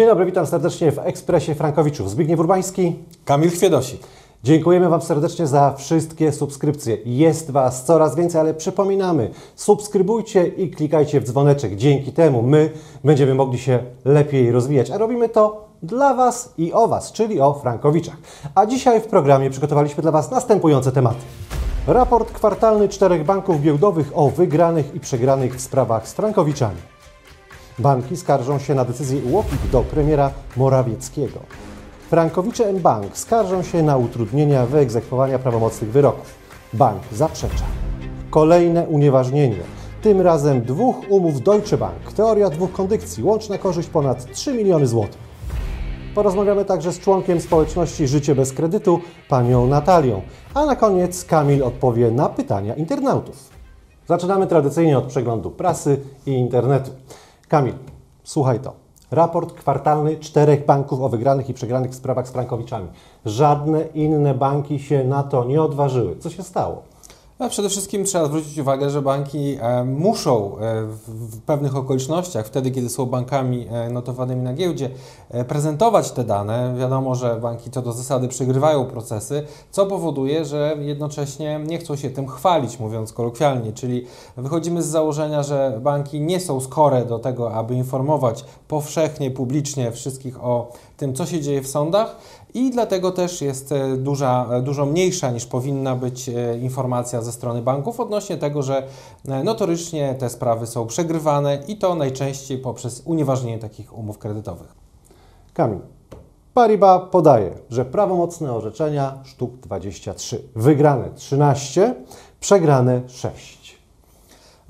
Dzień dobry, witam serdecznie w Ekspresie Frankowiczów. Zbigniew Urbański. Kamil Chwiedosik. Dziękujemy Wam serdecznie za wszystkie subskrypcje. Jest Was coraz więcej, ale przypominamy, subskrybujcie i klikajcie w dzwoneczek. Dzięki temu my będziemy mogli się lepiej rozwijać, a robimy to dla Was i o Was, czyli o Frankowiczach. A dzisiaj w programie przygotowaliśmy dla Was następujące tematy. Raport kwartalny czterech banków giełdowych o wygranych i przegranych w sprawach z Frankowiczami. Banki skarżą się na decyzję UOKiK do premiera Morawieckiego. Frankowicze Bank skarżą się na utrudnienia wyegzekwowania prawomocnych wyroków. Bank zaprzecza. Kolejne unieważnienie. Tym razem dwóch umów Deutsche Bank. Teoria dwóch kondycji. Łączna korzyść ponad 3 miliony złotych. Porozmawiamy także z członkiem społeczności Życie bez kredytu, panią Natalią. A na koniec Kamil odpowie na pytania internautów. Zaczynamy tradycyjnie od przeglądu prasy i internetu. Kamil, słuchaj to. Raport kwartalny czterech banków o wygranych i przegranych w sprawach z frankowiczami. Żadne inne banki się na to nie odważyły. Co się stało? No, przede wszystkim trzeba zwrócić uwagę, że banki e, muszą e, w pewnych okolicznościach, wtedy kiedy są bankami e, notowanymi na giełdzie, prezentować te dane. Wiadomo, że banki co do zasady przegrywają procesy, co powoduje, że jednocześnie nie chcą się tym chwalić, mówiąc kolokwialnie. Czyli wychodzimy z założenia, że banki nie są skore do tego, aby informować powszechnie, publicznie wszystkich o tym, co się dzieje w sądach i dlatego też jest e, duża, e, dużo mniejsza niż powinna być e, informacja ze strony banków odnośnie tego, że notorycznie te sprawy są przegrywane i to najczęściej poprzez unieważnienie takich umów kredytowych. Kamil. Paribas podaje, że prawomocne orzeczenia sztuk 23, wygrane 13, przegrane 6.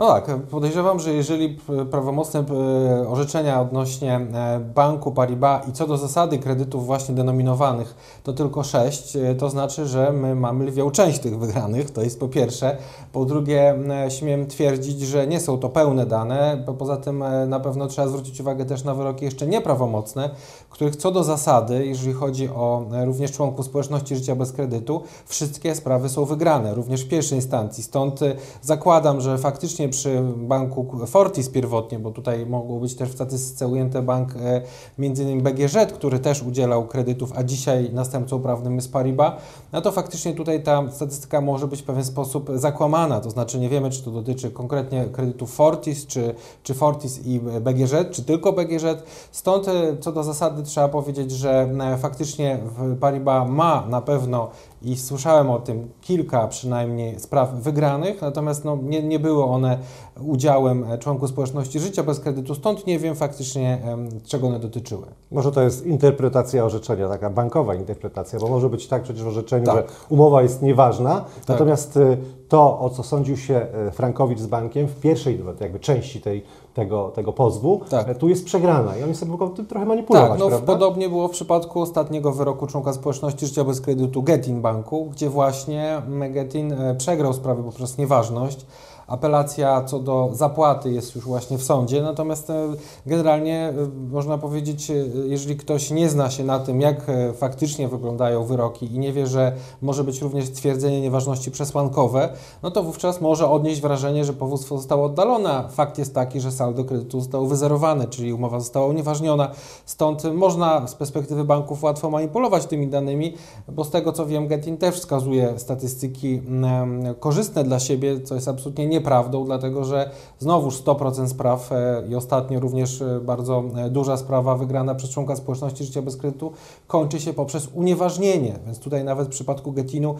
No tak, podejrzewam, że jeżeli prawomocne e, orzeczenia odnośnie e, banku Paribas i co do zasady kredytów właśnie denominowanych to tylko 6, e, to znaczy, że my mamy lwią część tych wygranych, to jest po pierwsze. Po drugie, śmiem twierdzić, że nie są to pełne dane, bo poza tym na pewno trzeba zwrócić uwagę też na wyroki jeszcze nieprawomocne, których co do zasady, jeżeli chodzi o również członków społeczności życia bez kredytu, wszystkie sprawy są wygrane, również w pierwszej instancji. Stąd zakładam, że faktycznie przy banku Fortis pierwotnie, bo tutaj mogło być też w statystyce ujęty bank e, m.in. BGŻ, który też udzielał kredytów, a dzisiaj następcą prawnym jest Paribas, no to faktycznie tutaj ta statystyka może być w pewien sposób zakłamana, to znaczy nie wiemy, czy to dotyczy konkretnie kredytów Fortis, czy, czy Fortis i BGŻ, czy tylko BGŻ. Stąd e, co do zasady trzeba powiedzieć, że e, faktycznie Paribas ma na pewno i słyszałem o tym kilka przynajmniej spraw wygranych, natomiast no, nie, nie były one udziałem e, członków społeczności życia bez kredytu, stąd nie wiem faktycznie, czego one dotyczyły. Może to jest interpretacja orzeczenia, taka bankowa interpretacja, bo może być tak przecież w orzeczeniu, tak. że umowa jest nieważna, tak. natomiast e, to, o co sądził się e, Frankowicz z bankiem w pierwszej jakby części tej tego, tego pozwu, tak. tu jest przegrana i oni sobie mogą tym trochę manipulować, Tak, no prawda? podobnie było w przypadku ostatniego wyroku członka społeczności życia bez kredytu Getin Banku, gdzie właśnie Getin przegrał sprawę poprzez nieważność, Apelacja co do zapłaty jest już właśnie w sądzie, natomiast e, generalnie e, można powiedzieć, e, jeżeli ktoś nie zna się na tym, jak faktycznie wyglądają wyroki i nie wie, że może być również stwierdzenie nieważności przesłankowe, no to wówczas może odnieść wrażenie, że powództwo zostało oddalone. Fakt jest taki, że saldo kredytu zostało wyzerowane, czyli umowa została unieważniona. Stąd można z perspektywy banków łatwo manipulować tymi danymi, bo z tego co wiem, Getin też wskazuje statystyki mm, korzystne dla siebie, co jest absolutnie nie nieprawdą, dlatego że znowuż 100% spraw e, i ostatnio również e, bardzo e, duża sprawa wygrana przez członka społeczności życia bez kredytu kończy się poprzez unieważnienie, więc tutaj nawet w przypadku Getinu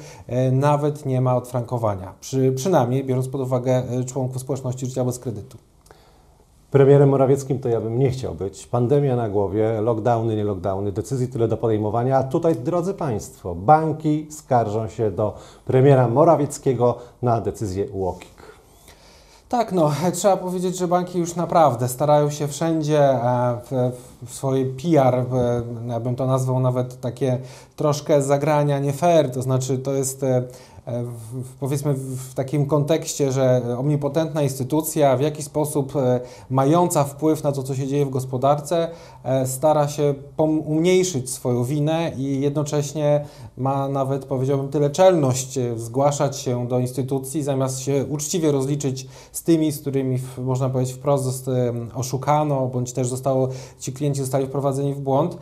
nawet nie ma odfrankowania, Przy, przynajmniej biorąc pod uwagę członków społeczności życia bez kredytu. Premierem Morawieckim to ja bym nie chciał być. Pandemia na głowie, lockdowny, nie lockdowny, decyzji tyle do podejmowania. A tutaj, drodzy Państwo, banki skarżą się do premiera Morawieckiego na decyzję UOKiK. Tak, no trzeba powiedzieć, że banki już naprawdę starają się wszędzie e, w, w swojej PR, w, ja bym to nazwał nawet takie troszkę zagrania nie fair, to znaczy to jest e, w, powiedzmy w takim kontekście, że omnipotentna instytucja, w jakiś sposób e, mająca wpływ na to, co się dzieje w gospodarce, e, stara się umniejszyć swoją winę i jednocześnie ma nawet, powiedziałbym, tyle czelność e, zgłaszać się do instytucji, zamiast się uczciwie rozliczyć z tymi, z którymi, można powiedzieć, wprost oszukano, bądź też zostało, ci klienci zostali wprowadzeni w błąd.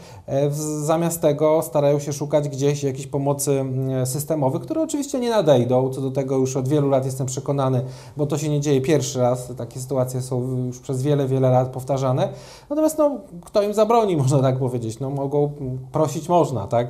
Zamiast tego starają się szukać gdzieś jakiejś pomocy systemowej, które oczywiście nie nadejdą. Co do tego już od wielu lat jestem przekonany, bo to się nie dzieje pierwszy raz. Takie sytuacje są już przez wiele, wiele lat powtarzane. Natomiast no, kto im zabroni, można tak powiedzieć. No, mogą prosić można, tak?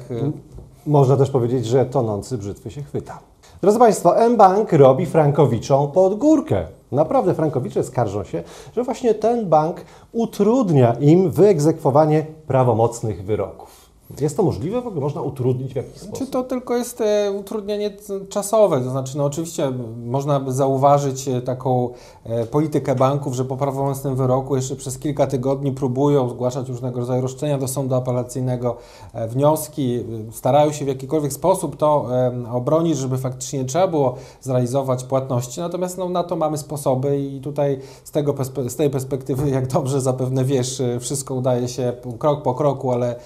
Można też powiedzieć, że tonący brzytwy się chwyta. Drodzy Państwo, mBank robi frankowiczom pod górkę. Naprawdę frankowicze skarżą się, że właśnie ten bank utrudnia im wyegzekwowanie prawomocnych wyroków. Jest to możliwe? W ogóle można utrudnić w jakiś sposób? Czy to tylko jest e, utrudnienie czasowe? To znaczy, no oczywiście można by zauważyć e, taką e, politykę banków, że po prawomocnym wyroku jeszcze przez kilka tygodni próbują zgłaszać różnego rodzaju roszczenia do sądu apelacyjnego, wnioski, starają się w jakikolwiek sposób to obronić, żeby faktycznie trzeba było zrealizować płatności. Natomiast no, na to mamy sposoby i tutaj z, tego, z tej perspektywy, jak dobrze zapewne wiesz, wszystko udaje się krok po kroku, ale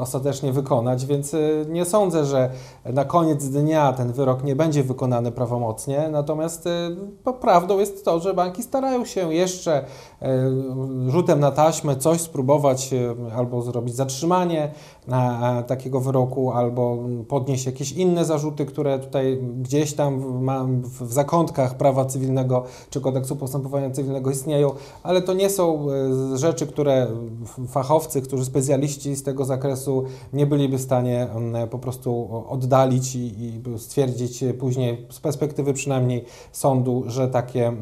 ostatecznie ostatecznie wykonać, więc y, nie sądzę, że na koniec dnia ten wyrok nie będzie wykonany prawomocnie. Natomiast y, prawdą jest to, że banki starają się jeszcze y, rzutem na taśmę coś spróbować albo zrobić zatrzymanie takiego wyroku, albo podnieść jakieś inne zarzuty, które tutaj gdzieś tam w zakątkach prawa cywilnego czy kodeksu postępowania cywilnego istnieją, ale to nie są rzeczy, które fachowcy, którzy specjaliści z tego zakresu nie byliby w stanie po prostu oddalić i, stwierdzić później, z perspektywy przynajmniej sądu, że takie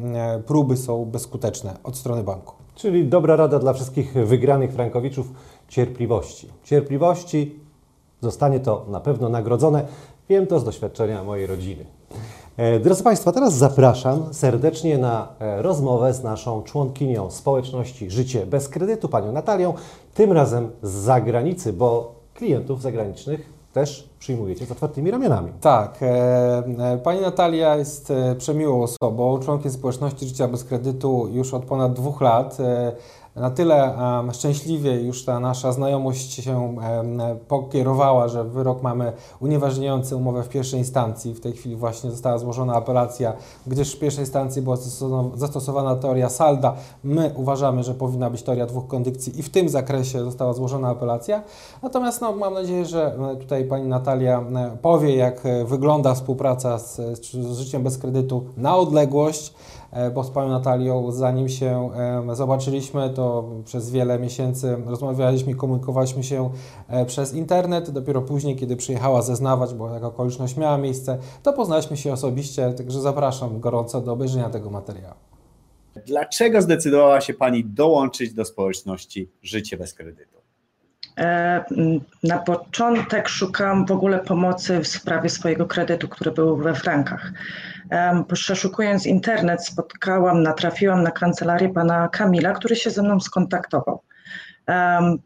próby są bezskuteczne od strony banku. Czyli dobra rada dla wszystkich wygranych frankowiczów cierpliwości. Cierpliwości zostanie to na pewno nagrodzone. Wiem to z doświadczenia mojej rodziny. E, drodzy Państwo, teraz zapraszam serdecznie na e, rozmowę z naszą członkinią społeczności Życie bez kredytu, panią Natalią, tym razem z zagranicy, bo klientów zagranicznych też przyjmujecie z otwartymi ramionami. Tak. E, e, pani Natalia jest e, przemiłą osobą, członkiem społeczności Życia bez kredytu już od ponad dwóch lat. Na tyle szczęśliwie już ta nasza znajomość się pokierowała, że wyrok mamy unieważniający umowę w pierwszej instancji. W tej chwili właśnie została złożona apelacja, gdyż w pierwszej instancji była zastosowana teoria salda. My uważamy, że powinna być teoria dwóch kondycji i w tym zakresie została złożona apelacja. Natomiast no, mam nadzieję, że tutaj pani Natalia e, powie, jak e, wygląda współpraca z, z życiem bez kredytu na odległość. E, bo z Panią Natalią, zanim się zobaczyliśmy, to przez wiele miesięcy rozmawialiśmy komunikowaliśmy się przez internet. Dopiero później, kiedy przyjechała zeznawać, bo taka okoliczność miała miejsce, to poznaliśmy się osobiście, także zapraszam gorąco do obejrzenia tego materiału. Dlaczego zdecydowała się Pani dołączyć do społeczności Życie bez kredytu? E, na początek szukałam w ogóle pomocy w sprawie swojego kredytu, który był we frankach. Przeszukując internet, spotkałam, natrafiłam na kancelarię pana Kamila, który się ze mną skontaktował.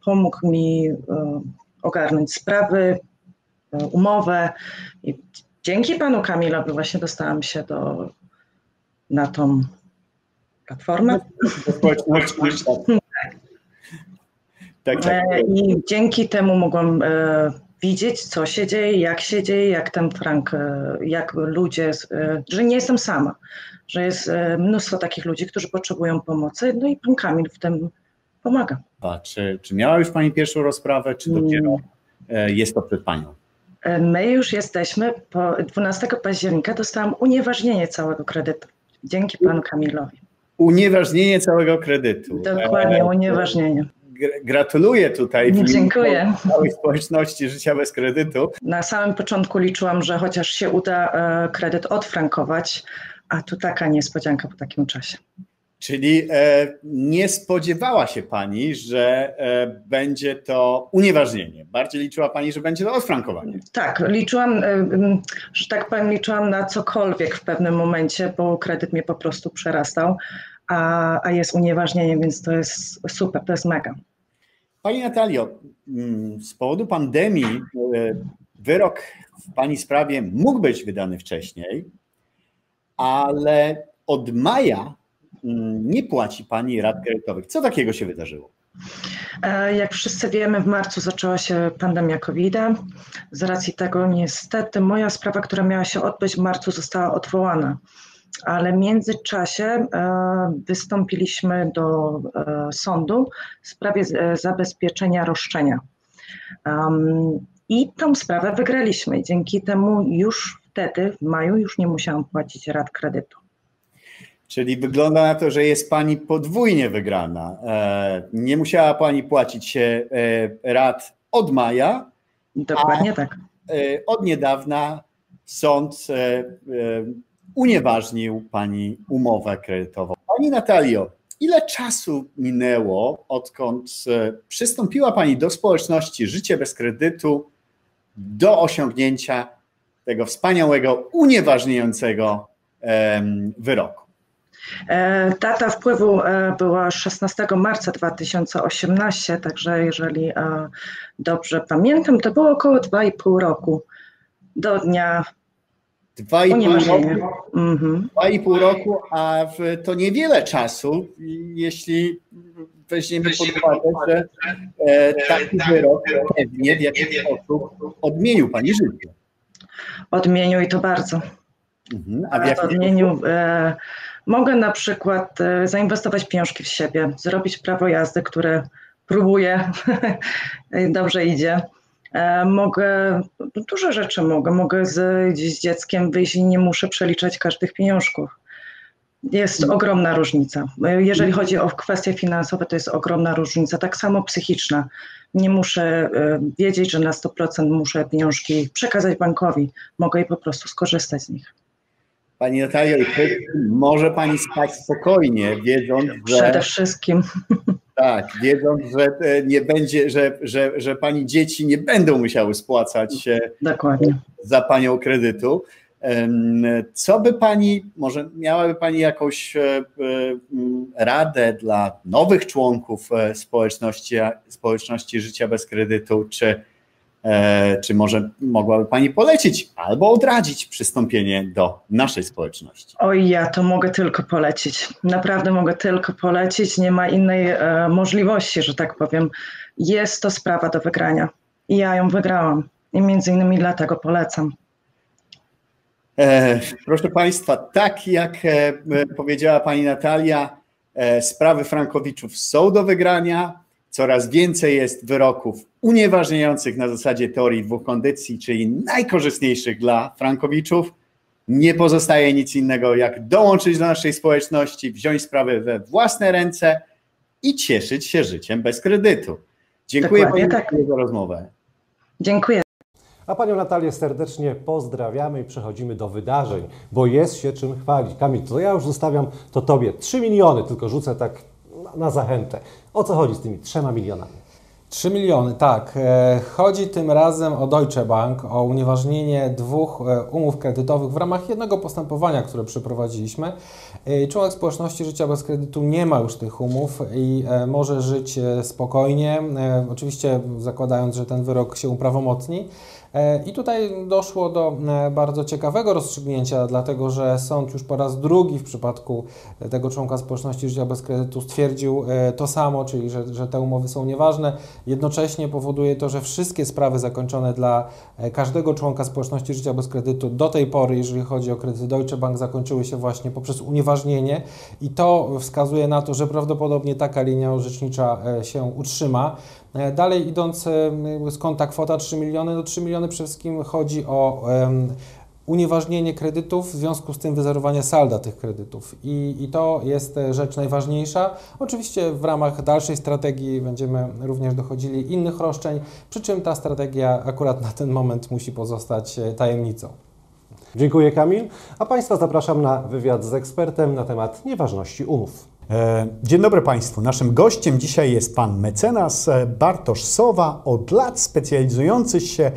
Pomógł mi e, ogarnąć sprawy, e, umowę i dzięki panu Kamilowi właśnie dostałam się do, na tą platformę. Tak, tak. E, I dzięki temu mogłam widzieć, co się dzieje, jak się dzieje, jak ten Frank, e, jak ludzie, e, że nie jestem sama, że jest e, mnóstwo takich ludzi, którzy potrzebują pomocy, no i pan Kamil w tym pomaga. A czy, czy miała już Pani pierwszą rozprawę, czy dopiero jest to przed Panią? My już jesteśmy, po 12 października dostałam unieważnienie całego kredytu, dzięki panu Kamilowi. Unieważnienie całego kredytu. Dokładnie, unieważnienie gratuluję tutaj Dziękuję. całej społeczności życia bez kredytu. Na samym początku liczyłam, że chociaż się uda e, kredyt odfrankować, a tu taka niespodzianka po takim czasie. Czyli e, nie spodziewała się Pani, że e, będzie to unieważnienie. Bardziej liczyła Pani, że będzie to odfrankowanie. Tak, liczyłam, że tak powiem, liczyłam na cokolwiek w pewnym momencie, bo kredyt mnie po prostu przerastał, a, a jest unieważnienie, więc to jest super, to jest mega. Pani Natalio, mm, z powodu pandemii e, wyrok w Pani sprawie mógł być wydany wcześniej, ale od maja mm, nie płaci Pani rat kredytowych. Co takiego się wydarzyło? E, Jak wszyscy wiemy, w marcu zaczęła się pandemia covid -a. Z racji tego niestety moja sprawa, która miała się odbyć w marcu, została odwołana. Ale w międzyczasie e, wystąpiliśmy do e, sądu w sprawie e, zabezpieczenia roszczenia. I tą sprawę wygraliśmy. Dzięki temu już wtedy, w maju, już nie musiałam płacić rat kredytu. Czyli wygląda na to, że jest Pani podwójnie wygrana. Nie musiała Pani płacić rat od maja, Dokładnie tak. Od niedawna sąd unieważnił Pani umowę kredytową. Pani Natalio, ile czasu minęło, odkąd e, przystąpiła Pani do społeczności Życie bez kredytu do osiągnięcia tego wspaniałego, unieważniającego wyroku? E, Data wpływu e, była 16 marca 2018, także jeżeli dobrze pamiętam, to było około 2,5 roku do dnia Dwa i pół roku, Mhm. dwa i pół roku, a w, to niewiele czasu, jeśli weźmiemy pod uwagę, że e, taki wyrok pewnie w jakiś sposób odmienił Pani życie. Odmienił i to bardzo. Mhm. A w W jaki odmienił e, mogę na przykład e, zainwestować pieniążki w siebie, zrobić prawo jazdy, które próbuję, dobrze idzie. E, mogę, dużo rzeczy mogę. Mogę z, z dzieckiem wyjść i nie muszę przeliczać każdych pieniążków. Jest ogromna różnica. E, Jeżeli chodzi o kwestie finansowe, to jest ogromna różnica. Tak samo psychiczna. Nie muszę e, wiedzieć, że na 100% muszę pieniążki przekazać bankowi. Mogę i po prostu skorzystać z nich. Pani Natalio, przede wszystkim może Pani spać spokojnie, wiedząc, Przede że wszystkim. tak, wiedząc, że e, nie będzie, że, że, że Pani dzieci nie będą musiały spłacać e, Dokładnie. za Panią kredytu. Co by Pani, może miałaby Pani jakąś e, radę dla nowych członków społeczności, społeczności życia bez kredytu, czy, czy może mogłaby Pani polecić albo odradzić przystąpienie do naszej społeczności? Oj, ja to mogę tylko polecić. Naprawdę mogę tylko polecić. Nie ma innej e, możliwości, że tak powiem. Jest to sprawa do wygrania. I ja ją wygrałam. I między innymi dlatego polecam. E, Proszę Państwa, tak jak e, e, powiedziała Pani Natalia, e, sprawy Frankowiczów są do wygrania. Coraz więcej jest wyroków unieważniających na zasadzie teorii dwóch kondycji, czyli najkorzystniejszych dla Frankowiczów. Nie pozostaje nic innego, jak dołączyć do naszej społeczności, wziąć sprawy we własne ręce i cieszyć się życiem bez kredytu. Dziękuję Dokładnie Pani tak. za rozmowę. Dziękuję. A Panią Natalię serdecznie pozdrawiamy i przechodzimy do wydarzeń, bo jest się czym chwalić. Kamil, to ja już zostawiam to Tobie. 3 miliony, tylko rzucę tak na- na zachętę. O co chodzi z tymi 3 milionami? 3 miliony, tak. E, Chodzi tym razem o Deutsche Bank, o unieważnienie dwóch e, umów kredytowych w ramach jednego postępowania, które przeprowadziliśmy. E, Członek społeczności życia bez kredytu nie ma już tych umów i może żyć spokojnie, oczywiście zakładając, że ten wyrok się uprawomocni. E, I tutaj doszło do e, bardzo ciekawego rozstrzygnięcia, dlatego że sąd już po raz drugi w przypadku tego członka społeczności życia bez kredytu stwierdził e, to samo, czyli że, że te umowy są nieważne. Jednocześnie powoduje to, że wszystkie sprawy zakończone dla każdego członka społeczności życia bez kredytu do tej pory, jeżeli chodzi o kredyty Deutsche Bank, zakończyły się właśnie poprzez unieważnienie i to wskazuje na to, że prawdopodobnie taka linia orzecznicza się utrzyma. E, Dalej idąc, skąd ta kwota 3 miliony? No 3 miliony przede wszystkim chodzi o unieważnienie kredytów, w związku z tym wyzerowanie salda tych kredytów. I, I to jest e, rzecz najważniejsza. Oczywiście w ramach dalszej strategii będziemy również dochodzili innych roszczeń, przy czym ta strategia akurat na ten moment musi pozostać e, tajemnicą. Dziękuję Kamil, a Państwa zapraszam na wywiad z ekspertem na temat nieważności umów. E, Dzień dobry Państwu. Naszym gościem dzisiaj jest pan mecenas e, Bartosz Sowa, od lat specjalizujący się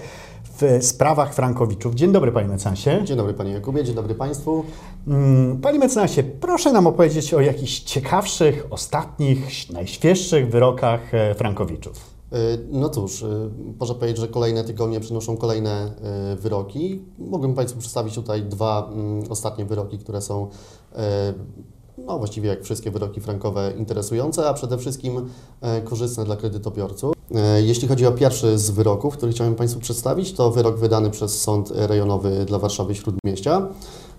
w sprawach frankowiczów. Dzień dobry Panie mecenasie. Dzień dobry Panie Jakubie, dzień dobry Państwu. Mm, Panie mecenasie, proszę nam opowiedzieć o jakichś ciekawszych, ostatnich, najświeższych wyrokach e, frankowiczów. No cóż, można powiedzieć, że kolejne tygodnie przynoszą kolejne wyroki. Mógłbym Państwu przedstawić tutaj dwa mm, ostatnie wyroki, które są no właściwie jak wszystkie wyroki frankowe interesujące, a przede wszystkim e, korzystne dla kredytobiorców. E, Jeśli chodzi o pierwszy z wyroków, który chciałem Państwu przedstawić, to wyrok wydany przez Sąd Rejonowy dla Warszawy Śródmieścia.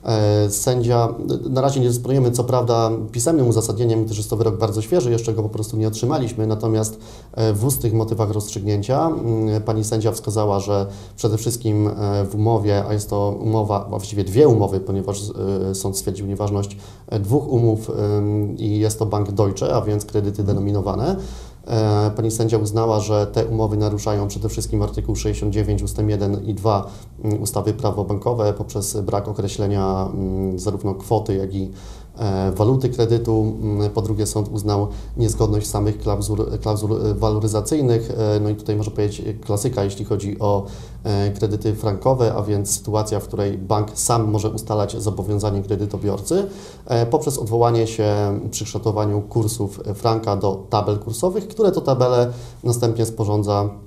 E, Sędzia, na razie nie dysponujemy co prawda pisemnym uzasadnieniem, gdyż jest to wyrok bardzo świeży, jeszcze go po prostu nie otrzymaliśmy, natomiast e, w ustnych motywach rozstrzygnięcia mm, pani sędzia wskazała, że przede wszystkim e, w umowie, a jest to umowa, właściwie dwie umowy, ponieważ sąd stwierdził nieważność dwóch umów i jest to Bank Deutsche, a więc kredyty denominowane. E, Pani sędzia uznała, że te umowy naruszają przede wszystkim artykuł 69 ust. 1 i 2 mm, ustawy prawo bankowe poprzez brak określenia mm, zarówno kwoty, jak i waluty kredytu. Po drugie sąd uznał niezgodność samych klauzul, klauzul e, waloryzacyjnych. E, No i tutaj można powiedzieć klasyka, jeśli chodzi o e, kredyty frankowe, a więc sytuacja, w której bank sam może ustalać zobowiązanie kredytobiorcy e, poprzez odwołanie się przy kształtowaniu kursów franka do tabel kursowych, które to tabele następnie sporządza e,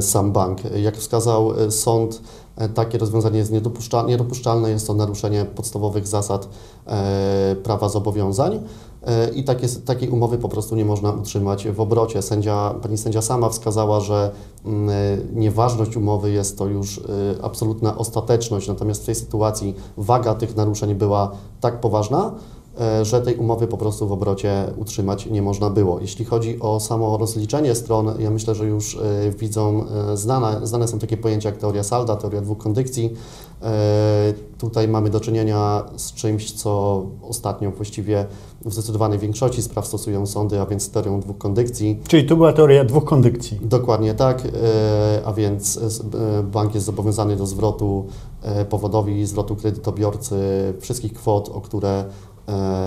sam bank. Jak wskazał e, sąd, e, takie rozwiązanie jest niedopuszcza- niedopuszczalne, jest to naruszenie podstawowych zasad e, prawa zobowiązań e, i takie, takiej umowy po prostu nie można utrzymać w obrocie. Sędzia, pani sędzia sama wskazała, że mm, e, nieważność umowy jest to już e, absolutna ostateczność, natomiast w tej sytuacji waga tych naruszeń była tak poważna, e, że tej umowy po prostu w obrocie utrzymać nie można było. Jeśli chodzi o samo rozliczenie stron, ja myślę, że już e, widzom e, znane, znane są takie pojęcia jak teoria salda, teoria dwóch kondycji. E, Tutaj mamy do czynienia z czymś, co ostatnio właściwie w zdecydowanej większości spraw stosują sądy, a więc teorią dwóch kondycji. Czyli tu była teoria dwóch kondycji. Dokładnie tak, e, a więc e, bank jest zobowiązany do zwrotu e, powodowi, zwrotu kredytobiorcy wszystkich kwot, o które e,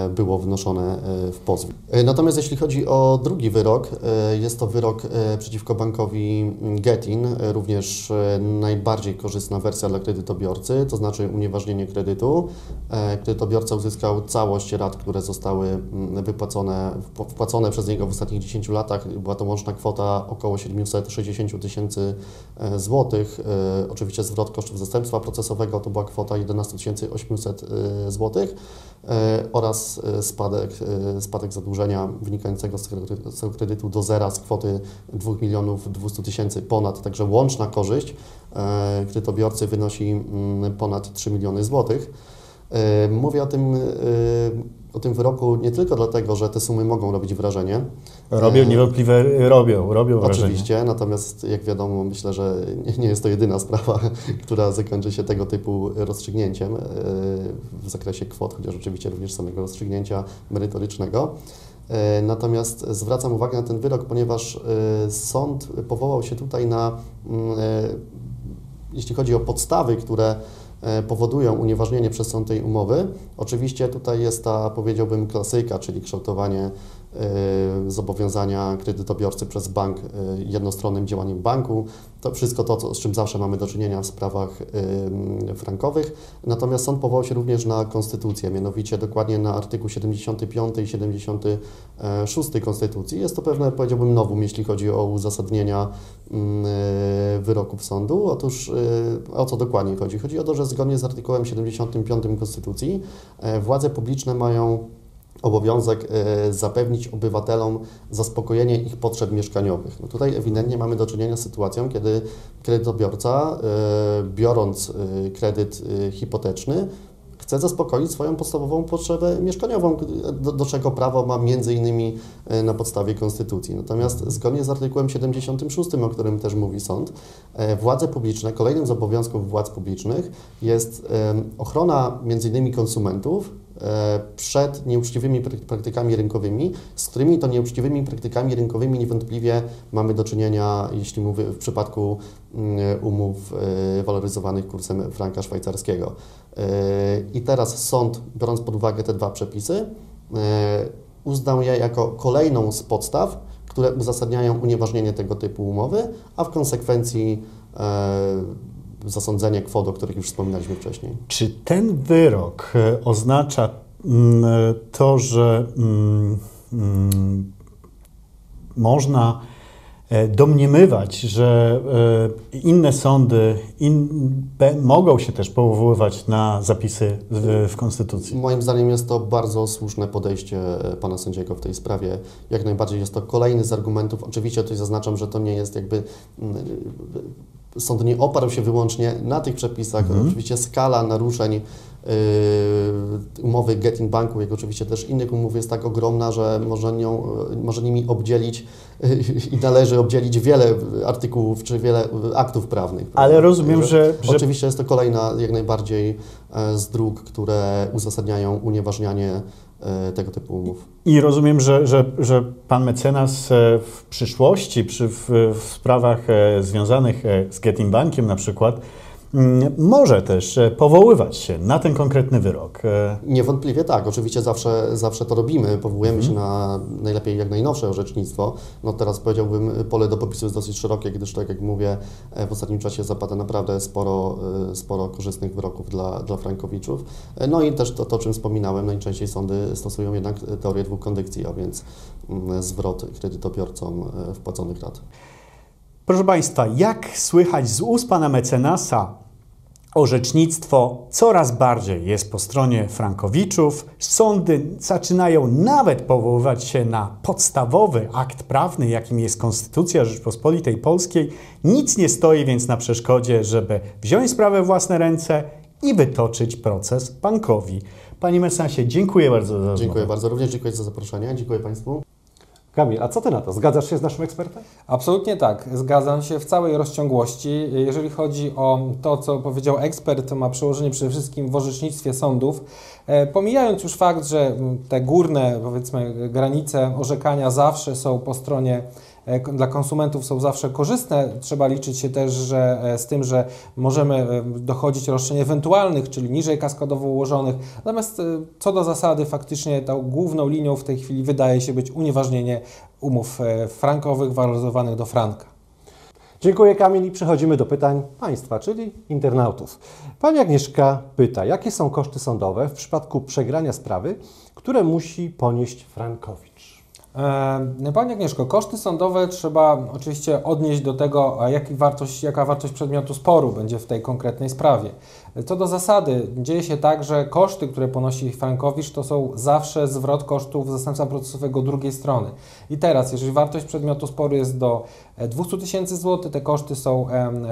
było wnoszone e, w pozwie. E, Natomiast jeśli chodzi o drugi wyrok, e, jest to wyrok e, przeciwko bankowi Getin, e, również e, najbardziej korzystna wersja dla kredytobiorcy, to znaczy unieważnienie kredytu. E, Kredytobiorca uzyskał całość rat, które zostały mm, wypłacone, wp- wpłacone przez niego w ostatnich 10 latach. Była to łączna kwota około 760 tysięcy e, złotych. E, Oczywiście zwrot kosztów zastępstwa procesowego to była kwota 11 800 e, złotych e, oraz e, spadek, e, spadek zadłużenia wynikającego z tego, kredytu do zera z kwoty 2 milionów 200 tysięcy ponad, także łączna korzyść e, kredytobiorcy wynosi mm, ponad 3 miliony złotych. Mówię o tym, o tym wyroku nie tylko dlatego, że te sumy mogą robić wrażenie. Robią, E, niewątpliwie robią, robią wrażenie. Oczywiście, natomiast jak wiadomo, myślę, że nie- jest to jedyna sprawa, która zakończy się tego typu rozstrzygnięciem e, w zakresie kwot, chociaż oczywiście również samego rozstrzygnięcia merytorycznego. E, Natomiast zwracam uwagę na ten wyrok, ponieważ e, sąd powołał się tutaj na, mm, e, jeśli chodzi o podstawy, które e, powodują unieważnienie przez sąd tej umowy. Oczywiście tutaj jest ta, powiedziałbym, klasyka, czyli kształtowanie e, zobowiązania kredytobiorcy przez bank e, jednostronnym działaniem banku. To wszystko to, co, z czym zawsze mamy do czynienia w sprawach frankowych. Natomiast sąd powołał się również na konstytucję, mianowicie dokładnie na artykuł 75 i 76 Konstytucji. Jest to pewne, powiedziałbym, nowum, jeśli chodzi o uzasadnienia e, wyroków sądu. Otóż o co dokładnie chodzi? Chodzi o to, że zgodnie z artykułem 75 Konstytucji władze publiczne mają obowiązek e, zapewnić obywatelom zaspokojenie ich potrzeb mieszkaniowych. No tutaj ewidentnie mamy do czynienia z sytuacją, kiedy kredytobiorca, e, biorąc e, kredyt hipoteczny, chce zaspokoić swoją podstawową potrzebę mieszkaniową, do, do czego prawo ma między innymi na podstawie Konstytucji. Natomiast zgodnie z artykułem 76, o którym też mówi sąd, e, władze publiczne, kolejnym z obowiązków władz publicznych jest em, ochrona innymi konsumentów przed nieuczciwymi prak- praktykami rynkowymi, z którymi to nieuczciwymi praktykami rynkowymi niewątpliwie mamy do czynienia, jeśli mówię w przypadku mm, umów waloryzowanych kursem franka szwajcarskiego. I teraz sąd, biorąc pod uwagę te dwa przepisy, uznał je jako kolejną z podstaw, które uzasadniają unieważnienie tego typu umowy, a w konsekwencji e, zasądzenie kwot, o których już wspominaliśmy wcześniej. Czy ten wyrok e, oznacza mm, to, że mm, mm, można e, domniemywać, że e, inne sądy in, be, mogą się też powoływać na zapisy w, w Konstytucji? Moim zdaniem jest to bardzo słuszne podejście e, pana sędziego w tej sprawie. Jak najbardziej jest to kolejny z argumentów. Oczywiście tutaj zaznaczam, że to nie jest jakby. mm, Sąd nie oparł się wyłącznie na tych przepisach. Oczywiście skala naruszeń umowy Getting Banku, jak oczywiście też innych umów jest tak ogromna, że można, nią, może nimi obdzielić i należy obdzielić wiele artykułów czy wiele aktów prawnych. Ale rozumiem, że- że- Oczywiście jest to kolejna jak najbardziej e, z dróg, które uzasadniają unieważnianie e, tego typu umów. I rozumiem, że, że, że pan mecenas e, w przyszłości, przy, w, w sprawach związanych z Getting Bankiem na przykład, może też e, powoływać się na ten konkretny wyrok. E, Niewątpliwie tak, oczywiście zawsze, zawsze to robimy, powołujemy się na najlepiej jak najnowsze orzecznictwo. No teraz powiedziałbym, pole do popisu jest dosyć szerokie, gdyż tak jak mówię, e, w ostatnim czasie zapada naprawdę sporo, sporo korzystnych wyroków dla, dla frankowiczów. No i też to, to, o czym wspominałem, najczęściej sądy stosują jednak teorię dwóch kondycji, a więc mm, zwrot kredytobiorcom wpłaconych rat. Proszę Państwa, jak słychać z ust pana mecenasa, orzecznictwo coraz bardziej jest po stronie Frankowiczów. Sądy zaczynają nawet powoływać się na podstawowy akt prawny, jakim jest Konstytucja Rzeczpospolitej Polskiej. Nic nie stoi więc na przeszkodzie, żeby wziąć sprawę w własne ręce i wytoczyć proces bankowi. Panie mecenasie, dziękuję bardzo za rozmowę. Dziękuję bardzo, również dziękuję za zaproszenie, dziękuję Państwu. Kamil, a co ty na to? Zgadzasz się z naszym ekspertem? Absolutnie tak, zgadzam się w całej rozciągłości. Jeżeli chodzi o to, co powiedział ekspert, to ma przełożenie przede wszystkim w orzecznictwie sądów. E, Pomijając już fakt, że te górne, powiedzmy, granice orzekania zawsze są po stronie dla konsumentów są zawsze korzystne. Trzeba liczyć się też że, e, z tym, że możemy e, dochodzić roszczeń ewentualnych, czyli niżej kaskadowo ułożonych. Natomiast e, co do zasady, faktycznie tą główną linią w tej chwili wydaje się być unieważnienie umów e, frankowych waloryzowanych do franka. Dziękuję Kamil i przechodzimy do pytań Państwa, czyli internautów. Pani Agnieszka pyta, jakie są koszty sądowe w przypadku przegrania sprawy, które musi ponieść Frankowicz? E, Pani Agnieszko, koszty sądowe trzeba oczywiście odnieść do tego, a jaki wartość, jaka wartość przedmiotu sporu będzie w tej konkretnej sprawie. Co do zasady, dzieje się tak, że koszty, które ponosi Frankowicz, to są zawsze zwrot kosztów zastępstwa procesowego drugiej strony. I teraz, jeżeli wartość przedmiotu sporu jest do e, 200 tysięcy złotych, te koszty są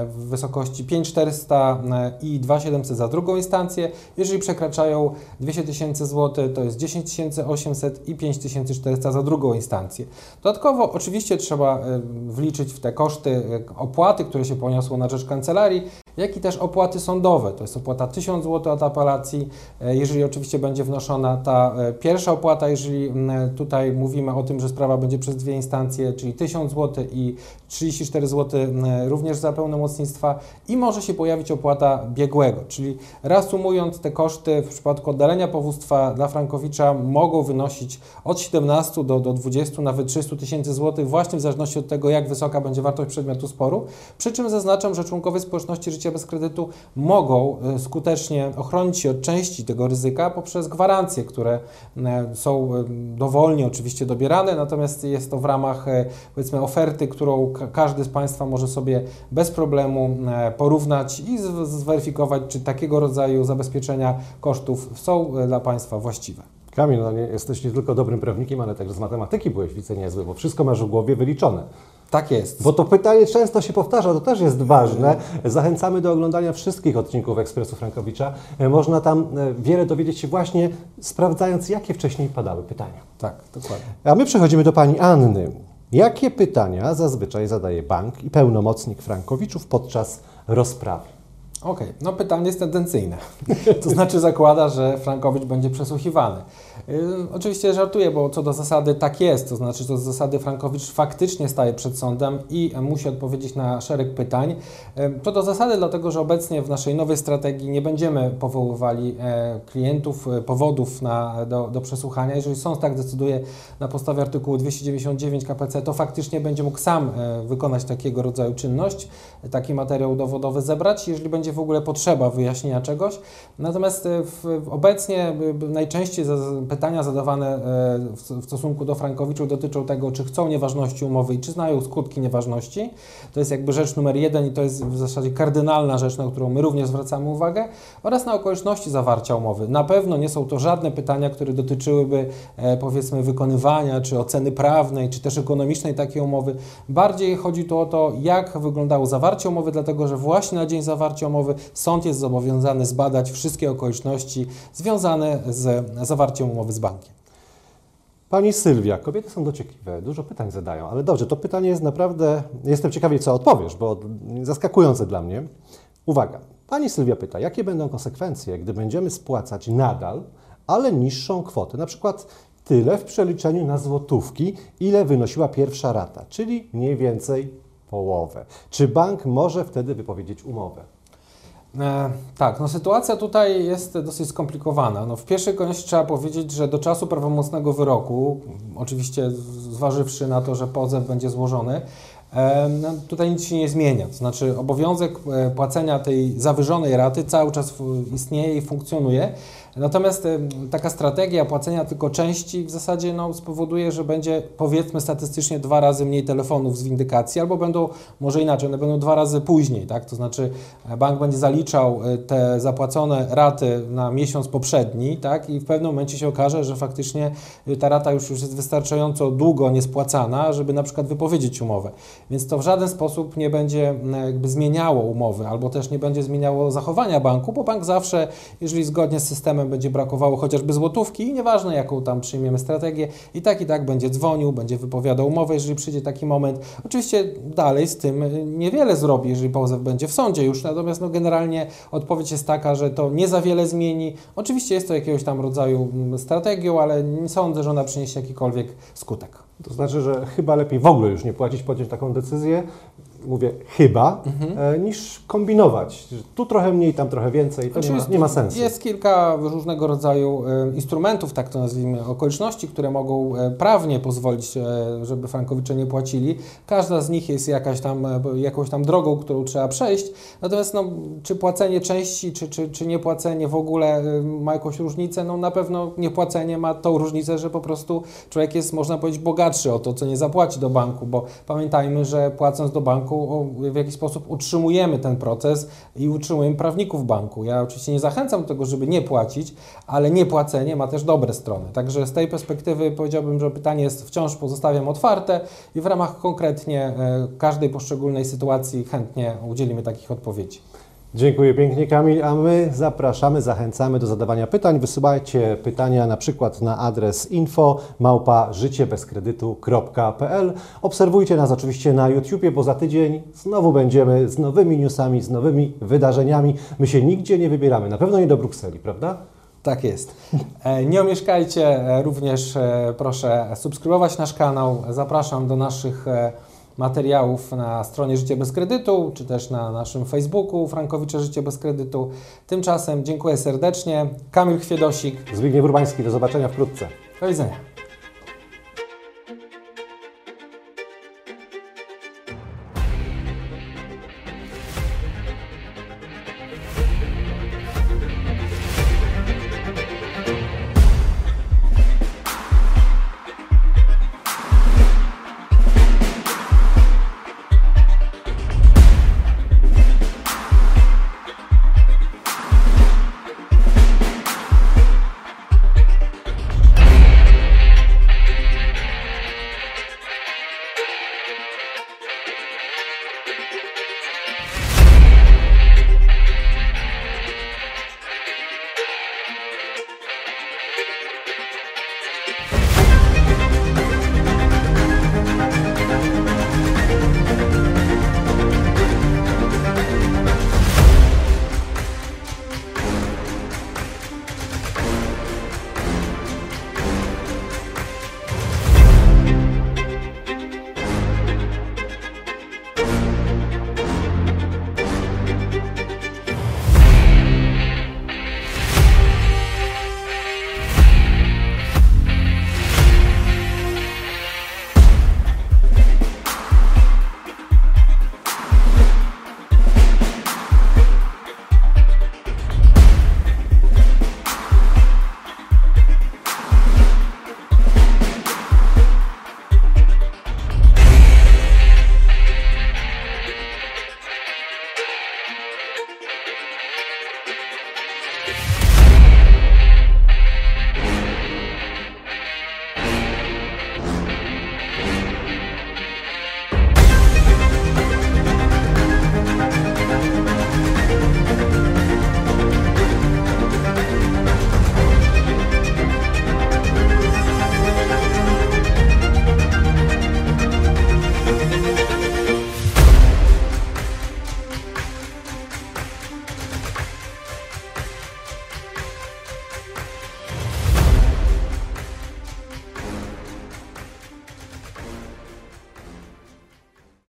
w wysokości 5400 e, i 2700 za drugą instancję. Jeżeli przekraczają 200 tysięcy złotych, to jest 10 800 i 5400 za drugą instancję. Dodatkowo oczywiście trzeba e, wliczyć w te koszty e, opłaty, które się poniosło na rzecz kancelarii, jak i też opłaty sądowe. To jest opłata 1000 zł od apelacji, e, jeżeli oczywiście będzie wnoszona ta e, pierwsza opłata, jeżeli m, tutaj mówimy o tym, że sprawa będzie przez dwie instancje, czyli 1000 zł i 34 zł również za pełnomocnictwa i może się pojawić opłata biegłego, czyli reasumując te koszty w przypadku oddalenia powództwa dla Frankowicza mogą wynosić od 17 do, do 20, nawet 300 tysięcy złotych, właśnie w zależności od tego, jak wysoka będzie wartość przedmiotu sporu. Przy czym zaznaczam, że członkowie społeczności bez kredytu mogą e, skutecznie ochronić się od części tego ryzyka poprzez gwarancje, które e, są e, dowolnie oczywiście dobierane, natomiast jest to w ramach powiedzmy oferty, którą ka- każdy z Państwa może sobie bez problemu porównać i zweryfikować, czy takiego rodzaju zabezpieczenia kosztów są dla Państwa właściwe. Kamil, no nie, jesteś nie tylko dobrym prawnikiem, ale także z matematyki byłeś wice niezły, bo wszystko masz w głowie wyliczone. Tak jest. Bo to pytanie często się powtarza, to też jest ważne. Zachęcamy do oglądania wszystkich odcinków Ekspresu Frankowicza. E, Można tam e, wiele dowiedzieć się właśnie sprawdzając, jakie wcześniej padały pytania. Tak, dokładnie. A my przechodzimy do pani Anny. Jakie pytania zazwyczaj zadaje bank i pełnomocnik Frankowiczów podczas rozprawy? Okej, no pytanie jest tendencyjne. to znaczy zakłada, że Frankowicz będzie przesłuchiwany. Yy, oczywiście żartuję, bo co do zasady tak jest. To znaczy, co do zasady Frankowicz faktycznie staje przed sądem i musi odpowiedzieć na szereg pytań. Yy, to do zasady, dlatego że obecnie w naszej nowej strategii nie będziemy powoływali e, klientów, e, powodów na, do, do przesłuchania. Jeżeli sąd tak decyduje na podstawie artykułu 299 KPC, to faktycznie będzie mógł sam e, wykonać takiego rodzaju czynność, taki materiał dowodowy zebrać, jeżeli będzie w ogóle potrzeba wyjaśnienia czegoś. Natomiast e, w, obecnie e, najczęściej pytania zadawane e, w, stosunku do Frankowiczów dotyczą tego, czy chcą nieważności umowy i czy znają skutki nieważności. To jest jakby rzecz numer jeden i to jest w zasadzie kardynalna rzecz, na którą my również zwracamy uwagę, oraz na okoliczności zawarcia umowy. Na pewno nie są to żadne pytania, które dotyczyłyby powiedzmy wykonywania, czy oceny prawnej, czy też ekonomicznej takiej umowy. Bardziej chodzi tu o to, jak wyglądało zawarcie umowy, dlatego że właśnie na dzień zawarcia umowy sąd jest zobowiązany zbadać wszystkie okoliczności związane z zawarciem umowy z bankiem. Pani Sylwia, kobiety są dociekliwe, dużo pytań zadają, ale dobrze, to pytanie jest naprawdę, jestem ciekawy, co odpowiesz, bo zaskakujące dla mnie. Uwaga, Pani Sylwia pyta, jakie będą konsekwencje, gdy będziemy spłacać nadal, ale niższą kwotę, na przykład tyle w przeliczeniu na złotówki, ile wynosiła pierwsza rata, czyli mniej więcej połowę. Czy bank może wtedy wypowiedzieć umowę? E, tak, no sytuacja tutaj jest dosyć skomplikowana. No w pierwszej kolejności trzeba powiedzieć, że do czasu prawomocnego wyroku, oczywiście zważywszy na to, że pozew będzie złożony, e, no tutaj nic się nie zmienia. To znaczy obowiązek e, płacenia tej zawyżonej raty cały czas istnieje i funkcjonuje. Natomiast taka strategia płacenia tylko części w zasadzie no, spowoduje, że będzie powiedzmy statystycznie dwa razy mniej telefonów z windykacji, albo będą, może inaczej, one będą dwa razy później, tak? To znaczy e, bank będzie zaliczał e, te zapłacone raty na miesiąc poprzedni, tak? I w pewnym momencie się okaże, że faktycznie e, ta rata już, już jest wystarczająco długo niespłacana, żeby na przykład wypowiedzieć umowę. Więc to w żaden sposób nie będzie jakby zmieniało umowy, albo też nie będzie zmieniało zachowania banku, bo bank zawsze, jeżeli zgodnie z systemem będzie brakowało chociażby złotówki, i nieważne jaką tam przyjmiemy strategię, i tak i tak będzie dzwonił, będzie wypowiadał umowę, jeżeli przyjdzie taki moment. Oczywiście dalej z tym y, niewiele zrobi, jeżeli pozew będzie w sądzie już, natomiast no generalnie odpowiedź jest taka, że to nie za wiele zmieni. Oczywiście jest to jakiegoś tam rodzaju mm, strategią, ale nie sądzę, że ona przyniesie jakikolwiek skutek. To znaczy, że chyba lepiej w ogóle już nie płacić, podjąć taką decyzję, mówię chyba, e, niż kombinować. Tu trochę mniej, tam trochę więcej, to nie ma, nie ma sensu. Jest kilka różnego rodzaju e, instrumentów, tak to nazwijmy, okoliczności, które mogą e, prawnie pozwolić, żeby frankowicze nie płacili. Każda z nich jest jakaś tam, jakąś tam drogą, którą trzeba przejść. Natomiast no, czy płacenie części, czy, czy, czy niepłacenie w ogóle ma jakąś różnicę? No na pewno niepłacenie ma tą różnicę, że po prostu człowiek jest, można powiedzieć, bogatszy o to, co nie zapłaci do banku, bo pamiętajmy, że płacąc do banku o, w jakiś sposób utrzymujemy ten proces i utrzymujemy prawników banku. Ja oczywiście nie zachęcam do tego, żeby nie płacić, ale niepłacenie ma też dobre strony. Także z tej perspektywy powiedziałbym, że pytanie jest wciąż pozostawiam otwarte i w ramach konkretnie e, każdej poszczególnej sytuacji chętnie udzielimy takich odpowiedzi. Dziękuję pięknie Kamil, a my zapraszamy, zachęcamy do zadawania pytań. Wysyłajcie pytania na przykład na adres info małpa. Obserwujcie nas oczywiście na YouTubie, bo za tydzień znowu będziemy z nowymi newsami, z nowymi wydarzeniami. My się nigdzie nie wybieramy, na pewno nie do Brukseli, prawda? Tak jest. E, Nie omieszkajcie e, również, e, proszę, subskrybować nasz kanał. Zapraszam do naszych materiałów na stronie Życie Bez Kredytu, czy też na naszym Facebooku Frankowicze Życie Bez Kredytu. Tymczasem dziękuję serdecznie. Kamil Chwiedosik. Zbigniew Urbański, do zobaczenia wkrótce. Do widzenia.